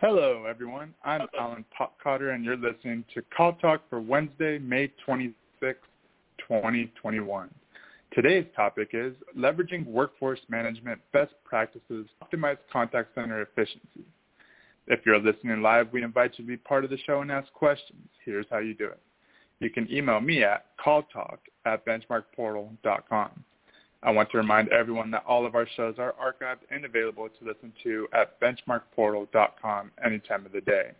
Hello, everyone. I'm Alan Popcotter, and you're listening to Call Talk for Wednesday, May 26, 2021. Today's topic is leveraging workforce management best practices to optimize contact center efficiency. If you're listening live, we invite you to be part of the show and ask questions. Here's how you do it. You can email me at calltalk at benchmarkportal.com. I want to remind everyone that all of our shows are archived and available to listen to at benchmarkportal.com any time of the day.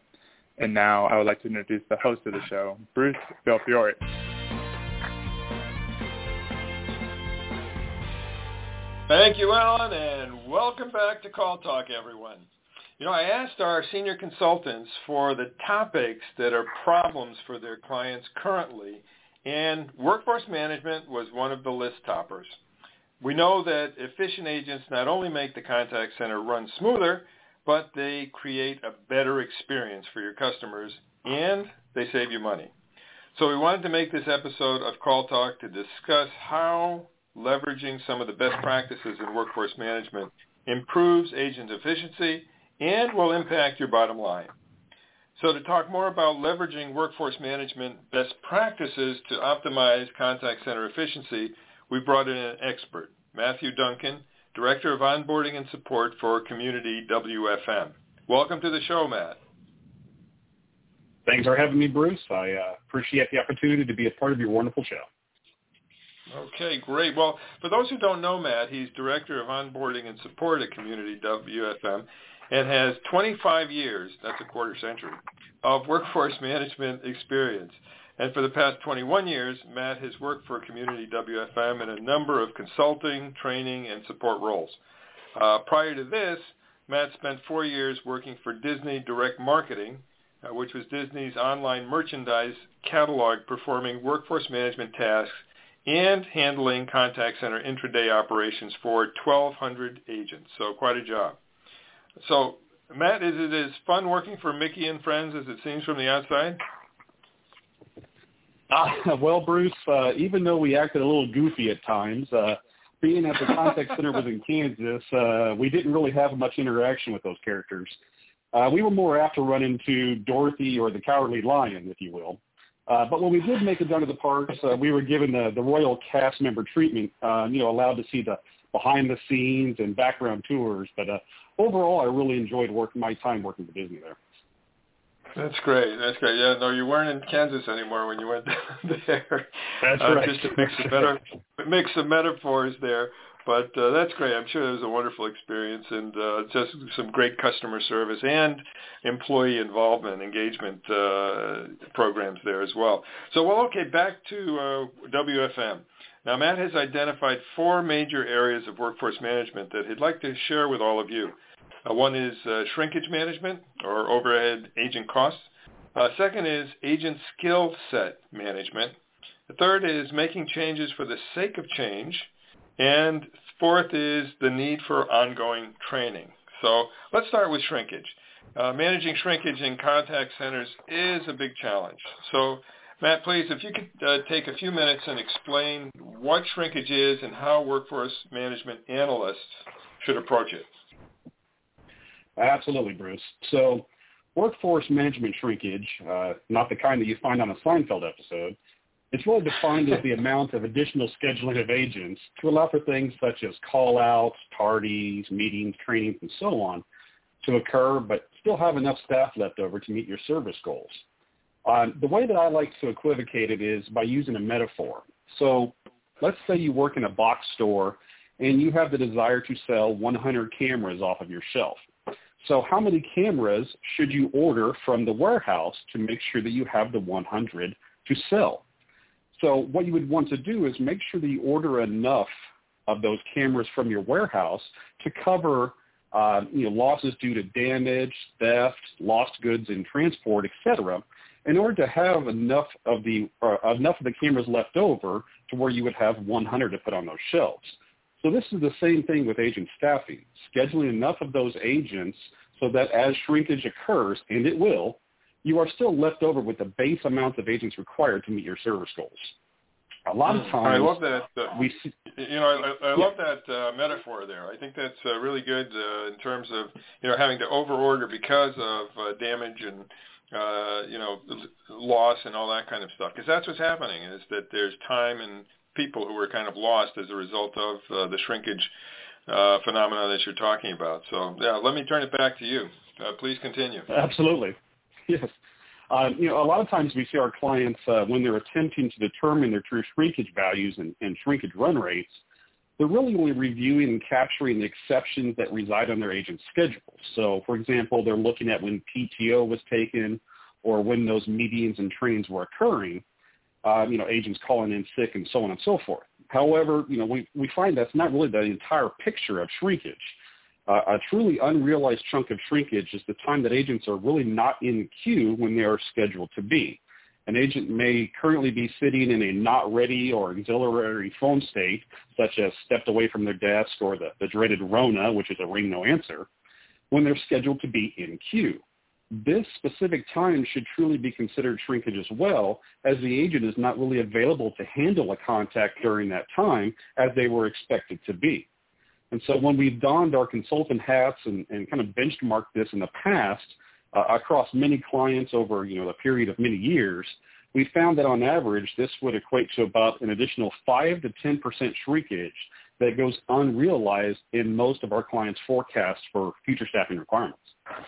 And now I would like to introduce the host of the show, Bruce Belfiore. Thank you, Alan, and welcome back to Call Talk, everyone. You know, I asked our senior consultants for the topics that are problems for their clients currently, and workforce management was one of the list toppers. We know that efficient agents not only make the contact center run smoother, but they create a better experience for your customers and they save you money. So we wanted to make this episode of Call Talk to discuss how leveraging some of the best practices in workforce management improves agent efficiency and will impact your bottom line. So to talk more about leveraging workforce management best practices to optimize contact center efficiency, we brought in an expert, Matthew Duncan, Director of Onboarding and Support for Community WFM. Welcome to the show, Matt. Thanks for having me, Bruce. I uh, appreciate the opportunity to be a part of your wonderful show. Okay, great. Well, for those who don't know Matt, he's Director of Onboarding and Support at Community WFM and has 25 years, that's a quarter century, of workforce management experience. And for the past 21 years, Matt has worked for Community WFM in a number of consulting, training, and support roles. Uh, prior to this, Matt spent four years working for Disney Direct Marketing, uh, which was Disney's online merchandise catalog performing workforce management tasks and handling contact center intraday operations for 1,200 agents. So quite a job. So, Matt, is it as fun working for Mickey and Friends as it seems from the outside? Uh, well, Bruce, uh, even though we acted a little goofy at times, uh, being that the contact center was in Kansas, uh, we didn't really have much interaction with those characters. Uh, we were more apt to run into Dorothy or the Cowardly Lion, if you will. Uh, but when we did make it down to the parks, uh, we were given the, the royal cast member treatment, uh, you know, allowed to see the behind the scenes and background tours. But uh, overall, I really enjoyed working my time working for Disney there. That's great. That's great. Yeah, no, you weren't in Kansas anymore when you went down there. That's uh, right. Just to mix some meta- mix some metaphors there. But uh, that's great. I'm sure it was a wonderful experience and uh, just some great customer service and employee involvement, engagement uh, programs there as well. So, well, okay, back to uh, WFM. Now, Matt has identified four major areas of workforce management that he'd like to share with all of you. Uh, one is uh, shrinkage management or overhead agent costs. Uh, second is agent skill set management. The third is making changes for the sake of change. And fourth is the need for ongoing training. So let's start with shrinkage. Uh, managing shrinkage in contact centers is a big challenge. So Matt, please, if you could uh, take a few minutes and explain what shrinkage is and how workforce management analysts should approach it. Absolutely, Bruce. So workforce management shrinkage, uh, not the kind that you find on a Seinfeld episode, it's really defined as the amount of additional scheduling of agents to allow for things such as call-outs, tardies, meetings, trainings, and so on to occur, but still have enough staff left over to meet your service goals. Um, the way that I like to equivocate it is by using a metaphor. So let's say you work in a box store and you have the desire to sell 100 cameras off of your shelf. So how many cameras should you order from the warehouse to make sure that you have the 100 to sell? So what you would want to do is make sure that you order enough of those cameras from your warehouse to cover uh, you know, losses due to damage, theft, lost goods in transport, etc., in order to have enough of the uh, enough of the cameras left over to where you would have 100 to put on those shelves. So this is the same thing with agent staffing, scheduling enough of those agents so that as shrinkage occurs, and it will, you are still left over with the base amount of agents required to meet your service goals. A lot of times, I love that. Uh, we, see, you know, I, I love yeah. that uh, metaphor there. I think that's uh, really good uh, in terms of you know having to overorder because of uh, damage and uh, you know loss and all that kind of stuff. Because that's what's happening is that there's time and people who were kind of lost as a result of uh, the shrinkage uh, phenomena that you're talking about. So yeah, let me turn it back to you. Uh, please continue. Absolutely. Yes. Uh, you know, a lot of times we see our clients uh, when they're attempting to determine their true shrinkage values and, and shrinkage run rates, they're really only reviewing and capturing the exceptions that reside on their agent's schedule. So, for example, they're looking at when PTO was taken or when those meetings and trainings were occurring, uh, you know, agents calling in sick and so on and so forth. However, you know, we, we find that's not really the entire picture of shrinkage. Uh, a truly unrealized chunk of shrinkage is the time that agents are really not in queue when they are scheduled to be. An agent may currently be sitting in a not ready or auxiliary phone state, such as stepped away from their desk or the, the dreaded Rona, which is a ring no answer, when they're scheduled to be in queue. This specific time should truly be considered shrinkage as well, as the agent is not really available to handle a contact during that time as they were expected to be. And so when we've donned our consultant hats and, and kind of benchmarked this in the past uh, across many clients over you know a period of many years, we found that on average this would equate to about an additional 5 to 10 percent shrinkage that goes unrealized in most of our clients' forecasts for future staffing requirements.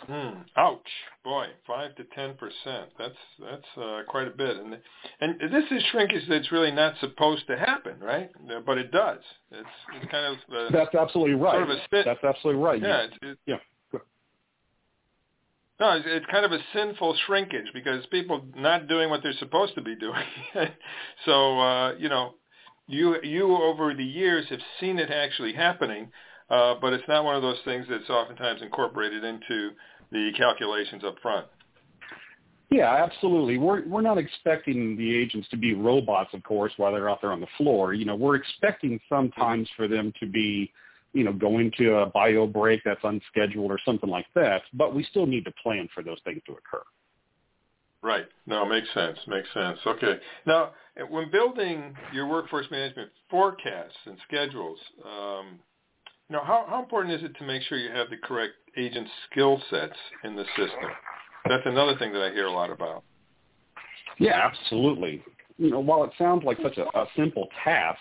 Hmm. Ouch, boy, five to ten percent. That's that's uh, quite a bit, and and this is shrinkage that's really not supposed to happen, right? But it does. It's it's kind of uh, that's absolutely right. Sort of a. That's absolutely right. Yeah, it's, it's, yeah. No, it's, it's kind of a sinful shrinkage because people not doing what they're supposed to be doing. so uh, you know, you you over the years have seen it actually happening uh, but it's not one of those things that's oftentimes incorporated into the calculations up front. Yeah, absolutely. We're we're not expecting the agents to be robots, of course, while they're out there on the floor. You know, we're expecting sometimes for them to be, you know, going to a bio break that's unscheduled or something like that. But we still need to plan for those things to occur. Right. No, makes sense. Makes sense. Okay. Now, when building your workforce management forecasts and schedules, um, now, how, how important is it to make sure you have the correct agent skill sets in the system? That's another thing that I hear a lot about. Yeah, absolutely. You know, while it sounds like such a, a simple task,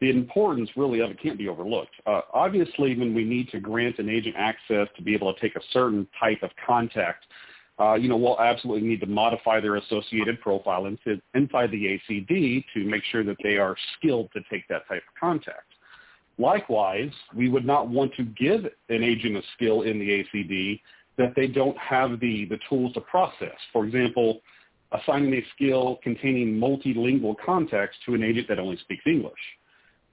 the importance really of it can't be overlooked. Uh, obviously, when we need to grant an agent access to be able to take a certain type of contact, uh, you know, we'll absolutely need to modify their associated profile inside the ACD to make sure that they are skilled to take that type of contact. Likewise, we would not want to give an agent a skill in the ACD that they don't have the, the tools to process. For example, assigning a skill containing multilingual context to an agent that only speaks English.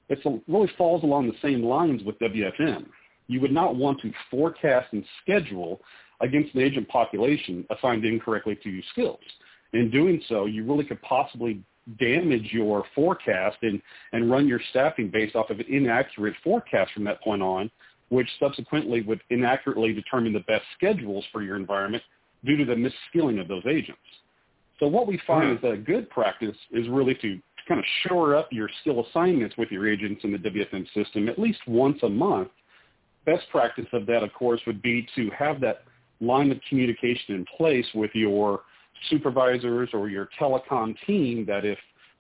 It really falls along the same lines with WFM. You would not want to forecast and schedule against an agent population assigned incorrectly to you skills. In doing so, you really could possibly damage your forecast and, and run your staffing based off of an inaccurate forecast from that point on, which subsequently would inaccurately determine the best schedules for your environment due to the misskilling of those agents. So what we find hmm. is that a good practice is really to kind of shore up your skill assignments with your agents in the WFM system at least once a month. Best practice of that, of course, would be to have that line of communication in place with your supervisors or your telecom team that if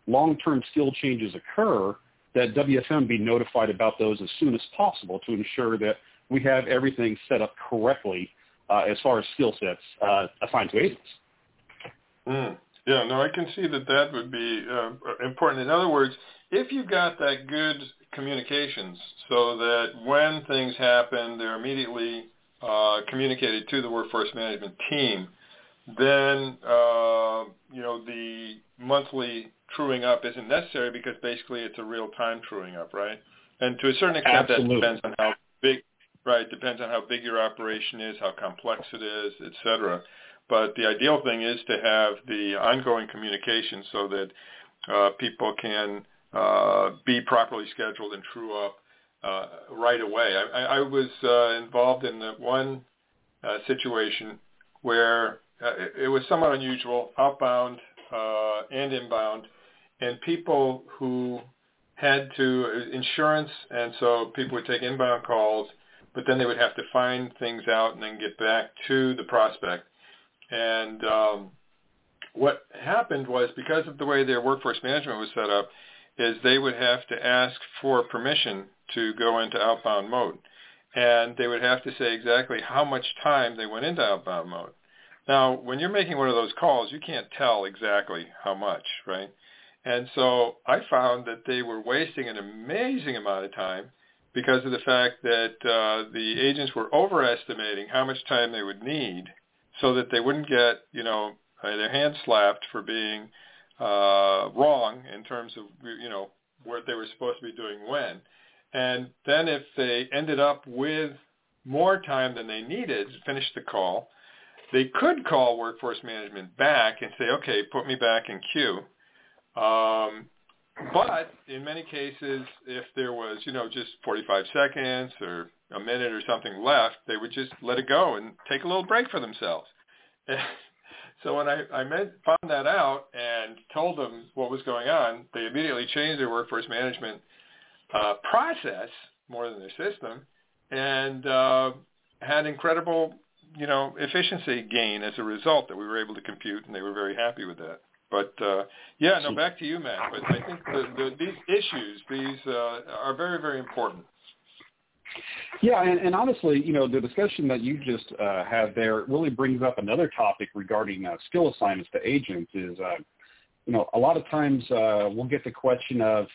long-term skill changes occur, that WFM be notified about those as soon as possible to ensure that we have everything set up correctly uh, as far as skill sets uh, assigned to agents. Mm. Yeah, no, I can see that that would be uh, important. In other words, if you've got that good communications so that when things happen, they're immediately uh, communicated to the workforce management team, then uh, you know the monthly truing up isn't necessary because basically it's a real time truing up, right? And to a certain extent, Absolutely. that depends on how big, right? Depends on how big your operation is, how complex it is, et cetera. But the ideal thing is to have the ongoing communication so that uh, people can uh, be properly scheduled and true up uh, right away. I, I was uh, involved in the one uh, situation where uh, it, it was somewhat unusual, outbound uh, and inbound, and people who had to insurance, and so people would take inbound calls, but then they would have to find things out and then get back to the prospect. And um, what happened was because of the way their workforce management was set up, is they would have to ask for permission to go into outbound mode. And they would have to say exactly how much time they went into outbound mode. Now, when you're making one of those calls, you can't tell exactly how much, right? And so I found that they were wasting an amazing amount of time because of the fact that uh, the agents were overestimating how much time they would need so that they wouldn't get, you know, their hands slapped for being uh, wrong in terms of, you know, what they were supposed to be doing when. And then if they ended up with more time than they needed to finish the call, they could call workforce management back and say, okay, put me back in queue. Um, but in many cases, if there was, you know, just 45 seconds or a minute or something left, they would just let it go and take a little break for themselves. so when I, I met, found that out and told them what was going on, they immediately changed their workforce management uh, process more than their system and uh, had incredible you know, efficiency gain as a result that we were able to compute, and they were very happy with that. But uh, yeah, no, back to you, Matt. But I think the, the, these issues, these uh, are very, very important. Yeah, and, and honestly, you know, the discussion that you just uh, had there really brings up another topic regarding uh, skill assignments to agents. Is uh, you know, a lot of times uh, we'll get the question of,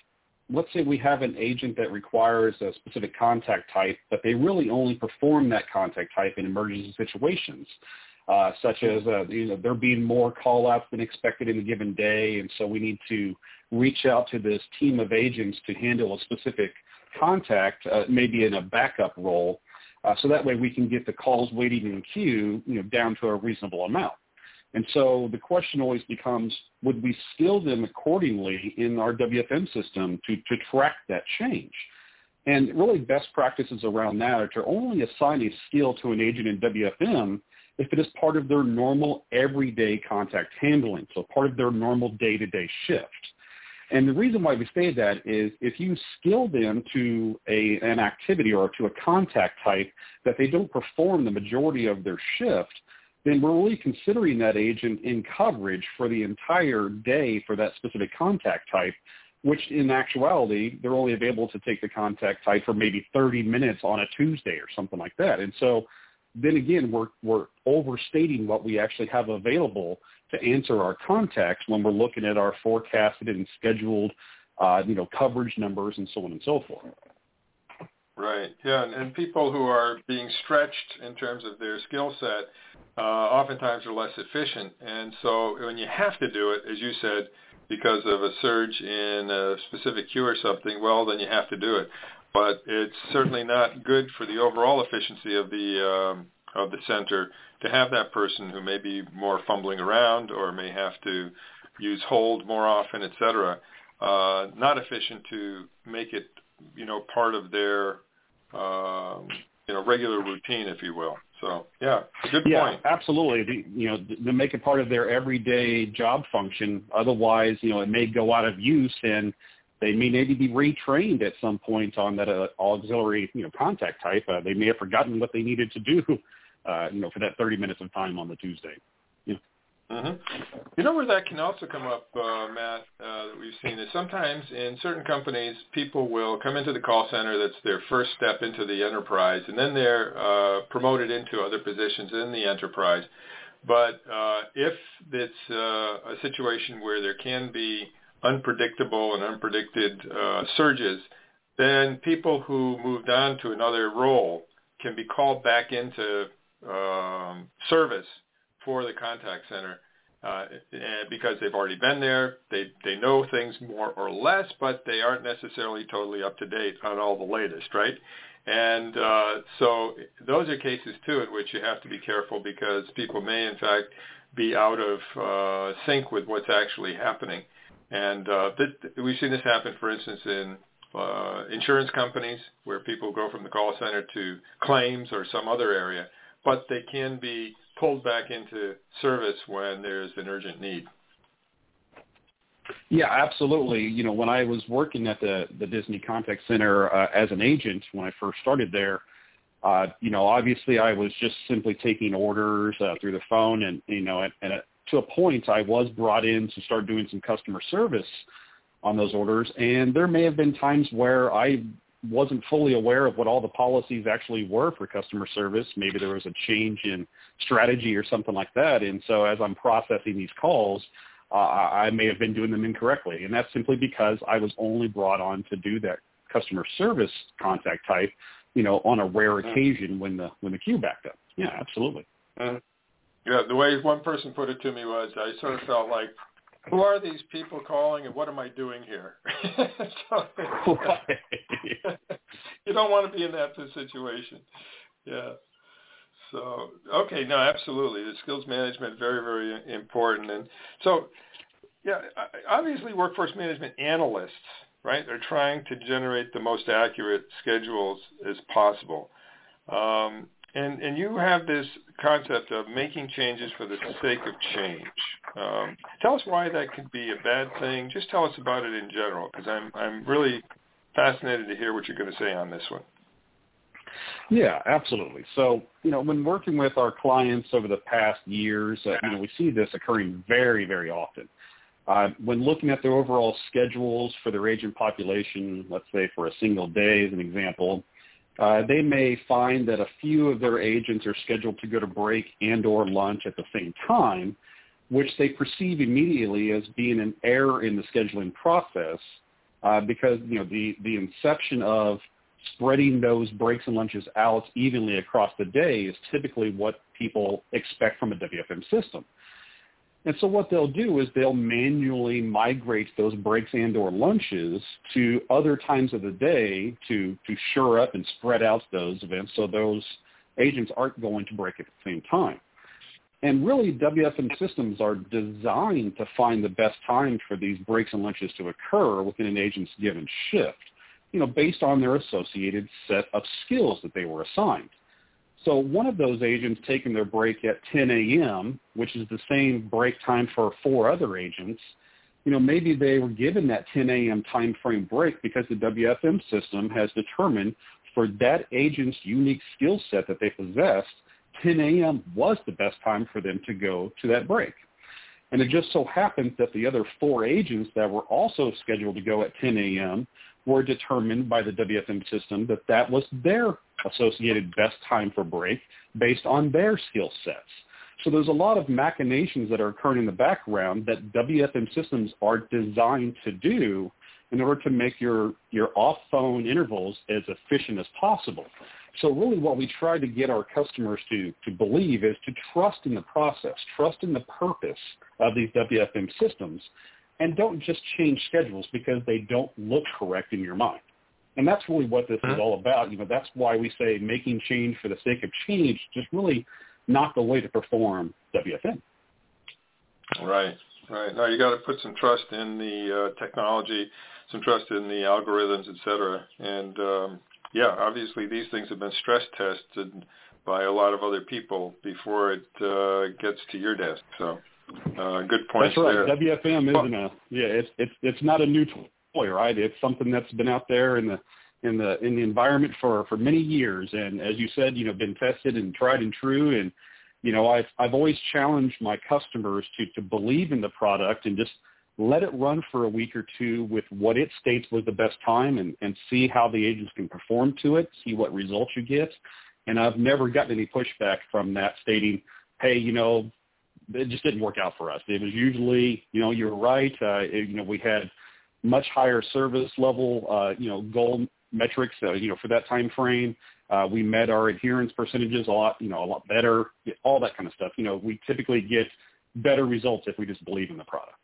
let's say we have an agent that requires a specific contact type, but they really only perform that contact type in emergency situations, uh, such as uh, you know there being more call-outs than expected in a given day, and so we need to reach out to this team of agents to handle a specific contact, uh, maybe in a backup role, uh, so that way we can get the calls waiting in queue, you know, down to a reasonable amount. And so the question always becomes, would we skill them accordingly in our WFM system to, to track that change? And really best practices around that are to only assign a skill to an agent in WFM if it is part of their normal everyday contact handling, so part of their normal day-to-day shift. And the reason why we say that is if you skill them to a, an activity or to a contact type that they don't perform the majority of their shift, then we're really considering that agent in coverage for the entire day for that specific contact type, which in actuality, they're only available to take the contact type for maybe 30 minutes on a Tuesday or something like that. And so then again, we're, we're overstating what we actually have available to answer our contacts when we're looking at our forecasted and scheduled, uh, you know, coverage numbers and so on and so forth. Right. Yeah, and, and people who are being stretched in terms of their skill set uh, oftentimes are less efficient. And so when you have to do it, as you said, because of a surge in a specific queue or something, well, then you have to do it. But it's certainly not good for the overall efficiency of the um, of the center to have that person who may be more fumbling around or may have to use hold more often, et cetera. Uh, not efficient to make it you know, part of their, um, you know, regular routine, if you will. So yeah, good yeah, point. absolutely. The, you know, to make it part of their everyday job function. Otherwise, you know, it may go out of use and they may maybe be retrained at some point on that uh, auxiliary, you know, contact type. Uh, they may have forgotten what they needed to do, uh, you know, for that 30 minutes of time on the Tuesday. Mm-hmm. You know where that can also come up, uh, Matt, uh, that we've seen is sometimes in certain companies, people will come into the call center. That's their first step into the enterprise, and then they're uh, promoted into other positions in the enterprise. But uh, if it's uh, a situation where there can be unpredictable and unpredicted uh, surges, then people who moved on to another role can be called back into um, service for the contact center uh, because they've already been there. They they know things more or less, but they aren't necessarily totally up to date on all the latest, right? And uh, so those are cases too in which you have to be careful because people may in fact be out of uh, sync with what's actually happening. And uh, this, we've seen this happen, for instance, in uh, insurance companies where people go from the call center to claims or some other area, but they can be pulled back into service when there's an urgent need. Yeah, absolutely. You know, when I was working at the the Disney Contact Center uh, as an agent when I first started there, uh, you know, obviously I was just simply taking orders uh, through the phone, and you know, and, and to a point I was brought in to start doing some customer service on those orders, and there may have been times where I wasn't fully aware of what all the policies actually were for customer service. Maybe there was a change in strategy or something like that, and so as I'm processing these calls, uh, I may have been doing them incorrectly, and that's simply because I was only brought on to do that customer service contact type, you know, on a rare mm. occasion when the when the queue backed up. Yeah, absolutely. Mm. Yeah, the way one person put it to me was, I sort of felt like, who are these people calling, and what am I doing here? so, you don't want to be in that situation. Yeah. So okay, no, absolutely. The skills management very very important, and so yeah, obviously workforce management analysts, right? They're trying to generate the most accurate schedules as possible. Um, and and you have this concept of making changes for the sake of change. Um, tell us why that could be a bad thing. Just tell us about it in general, because I'm I'm really fascinated to hear what you're going to say on this one. Yeah, absolutely. So, you know, when working with our clients over the past years, uh, you know, we see this occurring very, very often. Uh, when looking at their overall schedules for their agent population, let's say for a single day as an example, uh, they may find that a few of their agents are scheduled to go to break and or lunch at the same time, which they perceive immediately as being an error in the scheduling process uh, because, you know, the, the inception of spreading those breaks and lunches out evenly across the day is typically what people expect from a WFM system. And so what they'll do is they'll manually migrate those breaks and or lunches to other times of the day to, to shore up and spread out those events so those agents aren't going to break at the same time. And really, WFM systems are designed to find the best time for these breaks and lunches to occur within an agent's given shift you know, based on their associated set of skills that they were assigned. So one of those agents taking their break at 10 a.m., which is the same break time for four other agents, you know, maybe they were given that 10 a.m. time frame break because the WFM system has determined for that agent's unique skill set that they possessed, 10 a.m. was the best time for them to go to that break. And it just so happens that the other four agents that were also scheduled to go at 10 a.m were determined by the WFM system that that was their associated best time for break based on their skill sets. So there's a lot of machinations that are occurring in the background that WFM systems are designed to do in order to make your, your off-phone intervals as efficient as possible. So really what we try to get our customers to, to believe is to trust in the process, trust in the purpose of these WFM systems, and don't just change schedules because they don't look correct in your mind. And that's really what this is all about. You know, that's why we say making change for the sake of change just really not the way to perform WFM. Right, right. Now you got to put some trust in the uh, technology, some trust in the algorithms, et cetera. And um, yeah, obviously these things have been stress tested by a lot of other people before it uh, gets to your desk. So uh, good point. That's right. There. WFM isn't a yeah. It's it's it's not a new toy, right? It's something that's been out there in the in the in the environment for for many years, and as you said, you know, been tested and tried and true. And you know, I've I've always challenged my customers to to believe in the product and just let it run for a week or two with what it states was the best time and, and see how the agents can perform to it, see what results you get. And I've never gotten any pushback from that stating, hey, you know, it just didn't work out for us. It was usually, you know, you're right. Uh, it, you know, we had much higher service level, uh, you know, goal metrics, uh, you know, for that time frame. Uh, we met our adherence percentages a lot, you know, a lot better, all that kind of stuff. You know, we typically get better results if we just believe in the product.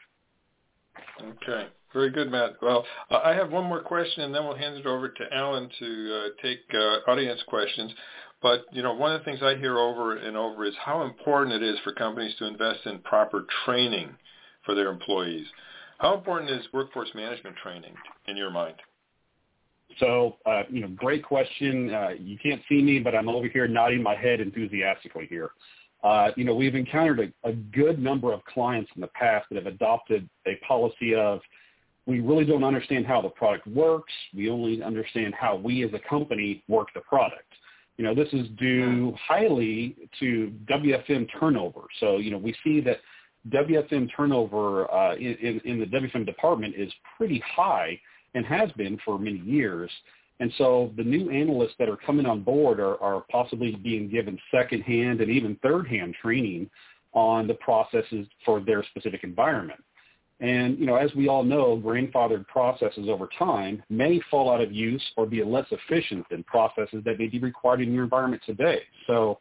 Okay. Very good, Matt. Well, I have one more question, and then we'll hand it over to Alan to uh, take uh, audience questions. But you know, one of the things I hear over and over is how important it is for companies to invest in proper training for their employees. How important is workforce management training in your mind? So, uh, you know, great question. Uh, you can't see me, but I'm over here nodding my head enthusiastically here. Uh, you know, we've encountered a, a good number of clients in the past that have adopted a policy of we really don't understand how the product works. We only understand how we as a company work the product. You know, this is due highly to WFM turnover. So, you know, we see that WFM turnover uh, in, in the WFM department is pretty high and has been for many years. And so the new analysts that are coming on board are, are possibly being given second-hand and even third-hand training on the processes for their specific environment. And, you know, as we all know, grandfathered processes over time may fall out of use or be less efficient than processes that may be required in your environment today. So,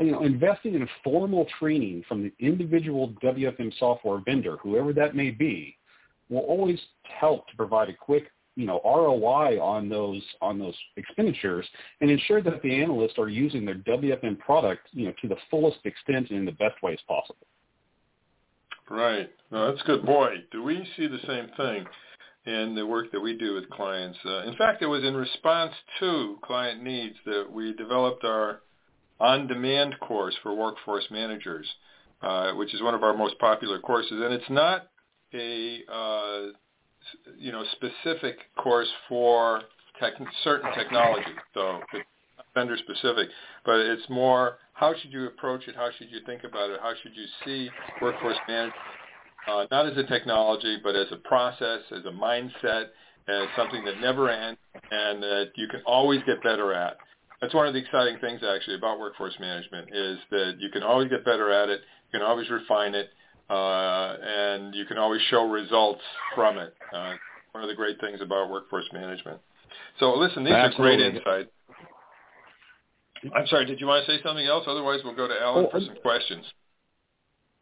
you know, investing in formal training from the individual WFM software vendor, whoever that may be, will always help to provide a quick you know ROI on those on those expenditures and ensure that the analysts are using their WFM product you know to the fullest extent and in the best ways possible. Right. No, that's good. Boy, do we see the same thing in the work that we do with clients. Uh, in fact, it was in response to client needs that we developed our on-demand course for workforce managers, uh, which is one of our most popular courses. And it's not a uh, you know specific course for tech, certain technology, so it's vendor specific, but it's more how should you approach it, how should you think about it, how should you see workforce management, uh, not as a technology, but as a process, as a mindset, as something that never ends and that you can always get better at. That's one of the exciting things actually about workforce management is that you can always get better at it, you can always refine it, uh, and you can always show results from it. Uh, one of the great things about workforce management. So listen, these Absolutely. are great insights. I'm sorry, did you want to say something else? Otherwise, we'll go to Alan for some questions.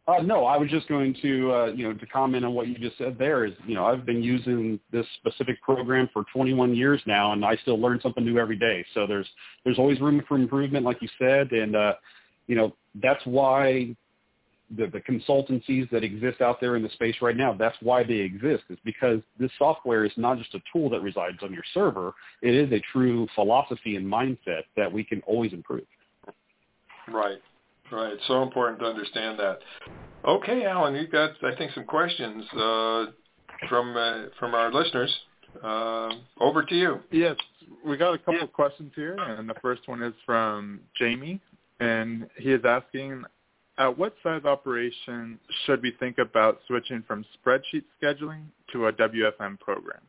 Uh, no, I was just going to, uh, you know, to comment on what you just said there is, you know, I've been using this specific program for 21 years now, and I still learn something new every day. So there's there's always room for improvement, like you said, and uh, you know, that's why the, the consultancies that exist out there in the space right now, that's why they exist, is because this software is not just a tool that resides on your server. It is a true philosophy and mindset that we can always improve. Right. Right. It's so important to understand that. Okay, Alan, you've got, I think, some questions uh, from uh, from our listeners. Uh, over to you. Yes, we got a couple of questions here, and the first one is from Jamie, and he is asking, at what size operation should we think about switching from spreadsheet scheduling to a WFM program?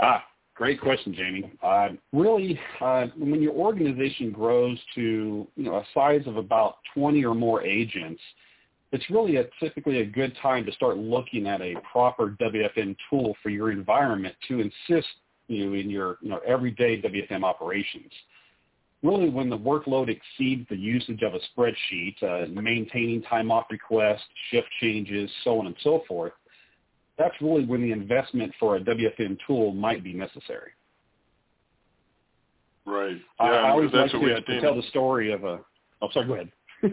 Ah, great question, Jamie. Uh, really, uh, when your organization grows to you know a size of about 20 or more agents, it's really a, typically a good time to start looking at a proper WFM tool for your environment to assist you in your you know everyday WFM operations really when the workload exceeds the usage of a spreadsheet, uh, maintaining time off requests, shift changes, so on and so forth, that's really when the investment for a WFM tool might be necessary. Right. Yeah, I, I always like to, to tell the story of a. Oh, sorry. Go ahead.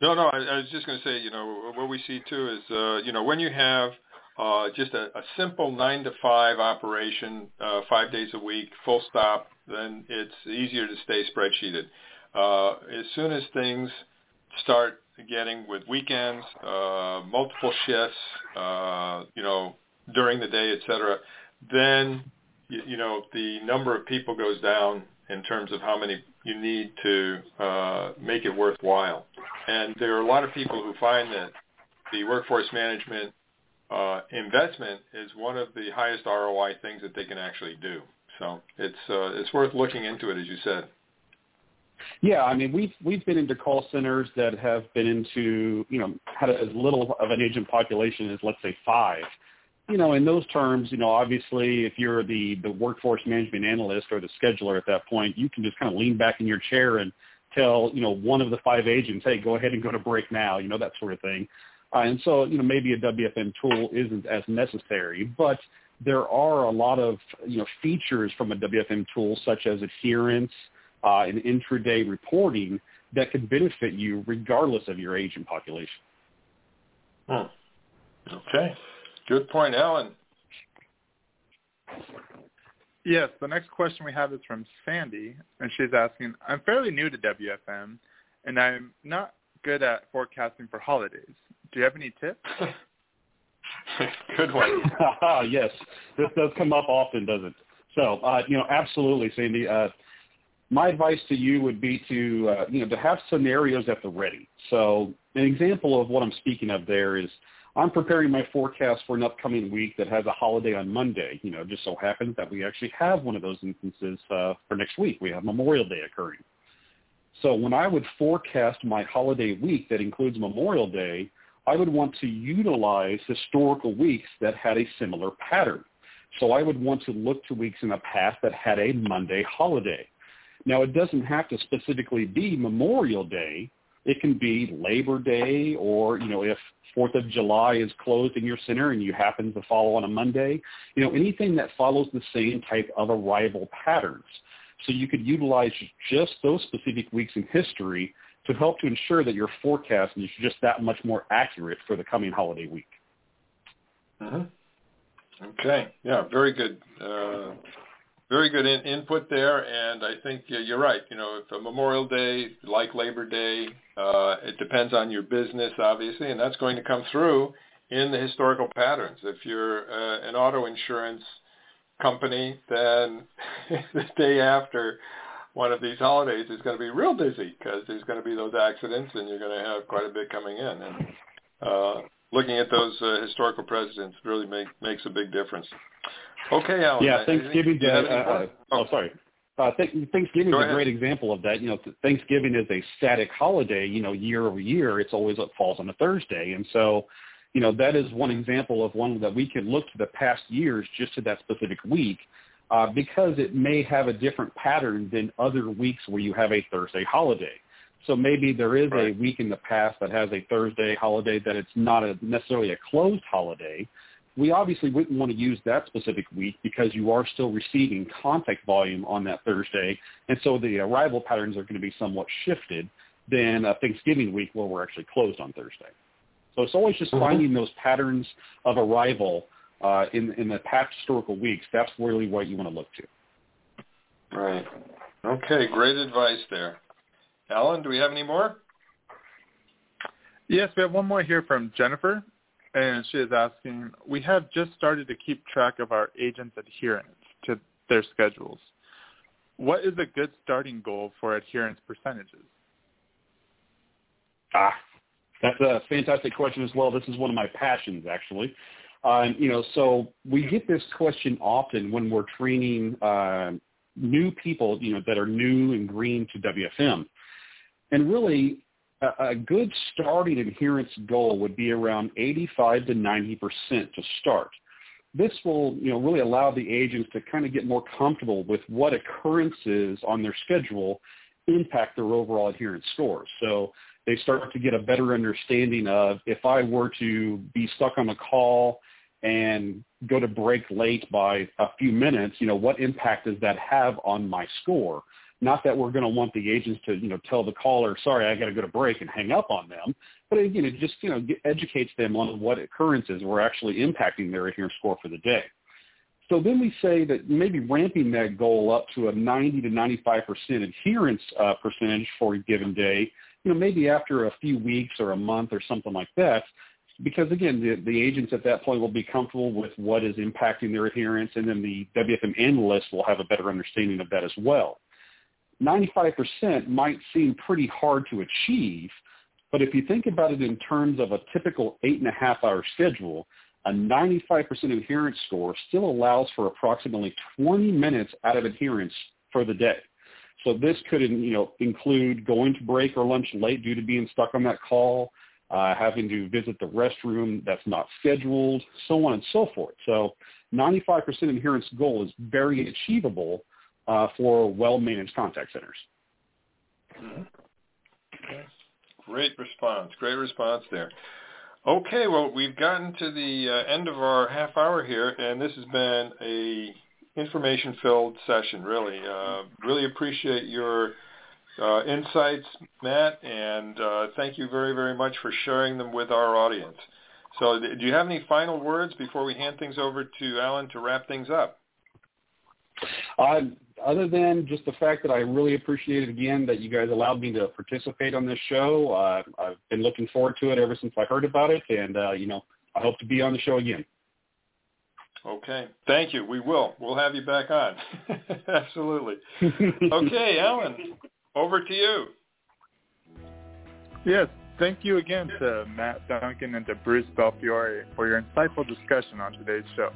no, no. I, I was just going to say, you know, what we see too is, uh, you know, when you have uh, just a, a simple nine to five operation, uh, five days a week, full stop, then it's easier to stay spreadsheeted. Uh, as soon as things start getting with weekends, uh, multiple shifts, uh, you know, during the day, et cetera, then, you, you know, the number of people goes down in terms of how many you need to uh, make it worthwhile. And there are a lot of people who find that the workforce management uh, investment is one of the highest ROI things that they can actually do. So it's uh, it's worth looking into it, as you said. Yeah, I mean we've we've been into call centers that have been into you know had as little of an agent population as let's say five. You know, in those terms, you know, obviously if you're the the workforce management analyst or the scheduler at that point, you can just kind of lean back in your chair and tell you know one of the five agents, hey, go ahead and go to break now, you know that sort of thing. Uh, and so, you know, maybe a WFM tool isn't as necessary, but there are a lot of, you know, features from a WFM tool such as adherence uh, and intraday reporting that could benefit you regardless of your agent population. Hmm. Okay. Good point, Alan. Yes, the next question we have is from Sandy, and she's asking, I'm fairly new to WFM, and I'm not good at forecasting for holidays. Do you have any tips? good one. yes, this does come up often, doesn't it? So, uh, you know, absolutely, Sandy. Uh, my advice to you would be to, uh, you know, to have scenarios at the ready. So an example of what I'm speaking of there is I'm preparing my forecast for an upcoming week that has a holiday on Monday. You know, it just so happens that we actually have one of those instances uh, for next week. We have Memorial Day occurring. So when I would forecast my holiday week that includes Memorial Day, I would want to utilize historical weeks that had a similar pattern. So I would want to look to weeks in the past that had a Monday holiday. Now, it doesn't have to specifically be Memorial Day. It can be Labor Day or, you know, if Fourth of July is closed in your center and you happen to follow on a Monday, you know, anything that follows the same type of arrival patterns. So you could utilize just those specific weeks in history to help to ensure that your forecast is just that much more accurate for the coming holiday week. Mm-hmm. Okay. Yeah, very good. Uh, very good in, input there, and I think you're right. You know, if a Memorial Day, like Labor Day, uh, it depends on your business, obviously, and that's going to come through in the historical patterns. If you're uh, an auto insurance company, then the day after one of these holidays is going to be real busy because there's going to be those accidents, and you're going to have quite a bit coming in. And uh, looking at those uh, historical precedents really make, makes a big difference. Okay, Alan. Yeah, Thanksgiving. Uh, uh, oh, sorry. Uh, th- Thanksgiving is a great example of that. You know, Thanksgiving is a static holiday. You know, year over year, it's always it falls on a Thursday, and so, you know, that is one example of one that we can look to the past years just to that specific week, uh, because it may have a different pattern than other weeks where you have a Thursday holiday. So maybe there is right. a week in the past that has a Thursday holiday that it's not a, necessarily a closed holiday, we obviously wouldn't want to use that specific week because you are still receiving contact volume on that Thursday, and so the arrival patterns are going to be somewhat shifted than a Thanksgiving week where we're actually closed on Thursday. So it's always just mm-hmm. finding those patterns of arrival uh, in in the past historical weeks. That's really what you want to look to. Right. Okay. Great advice there. Alan, do we have any more? Yes, we have one more here from Jennifer and she is asking, we have just started to keep track of our agents' adherence to their schedules. What is a good starting goal for adherence percentages? Ah, that's a fantastic question as well. This is one of my passions, actually. Um, you know, so we get this question often when we're training uh, new people, you know, that are new and green to WFM. And really, a, good starting adherence goal would be around 85 to 90 percent to start. This will, you know, really allow the agents to kind of get more comfortable with what occurrences on their schedule impact their overall adherence scores. So they start to get a better understanding of if I were to be stuck on a call and go to break late by a few minutes, you know, what impact does that have on my score? Not that we're going to want the agents to, you know, tell the caller, sorry, I got to go to break and hang up on them. But again, it just, you know, educates them on what occurrences were actually impacting their adherence score for the day. So then we say that maybe ramping that goal up to a 90 to 95% adherence uh, percentage for a given day, you know, maybe after a few weeks or a month or something like that, because again, the, the agents at that point will be comfortable with what is impacting their adherence, and then the WFM analyst will have a better understanding of that as well. 95% might seem pretty hard to achieve, but if you think about it in terms of a typical eight and a half hour schedule, a 95% adherence score still allows for approximately 20 minutes out of adherence for the day. So this could, you know, include going to break or lunch late due to being stuck on that call, uh, having to visit the restroom that's not scheduled, so on and so forth. So 95% adherence goal is very achievable uh, for well-managed contact centers. Great response. Great response there. Okay, well, we've gotten to the uh, end of our half hour here, and this has been a information-filled session, really. Uh, really appreciate your uh, insights, Matt, and uh, thank you very, very much for sharing them with our audience. So do you have any final words before we hand things over to Alan to wrap things up? Uh, other than just the fact that I really appreciate it again that you guys allowed me to participate on this show. Uh, I've been looking forward to it ever since I heard about it, and uh, you know, I hope to be on the show again. Okay, thank you. We will. We'll have you back on. Absolutely. okay, Alan, over to you. Yes, thank you again to Matt Duncan and to Bruce Belfiore for your insightful discussion on today's show.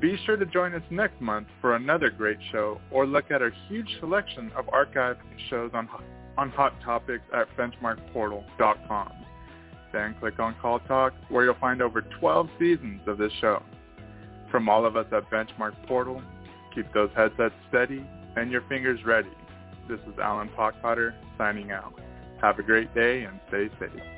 Be sure to join us next month for another great show or look at our huge selection of archived shows on, on Hot Topics at benchmarkportal.com. Then click on Call Talk where you'll find over 12 seasons of this show. From all of us at Benchmark Portal, keep those headsets steady and your fingers ready. This is Alan Pockpotter signing out. Have a great day and stay safe.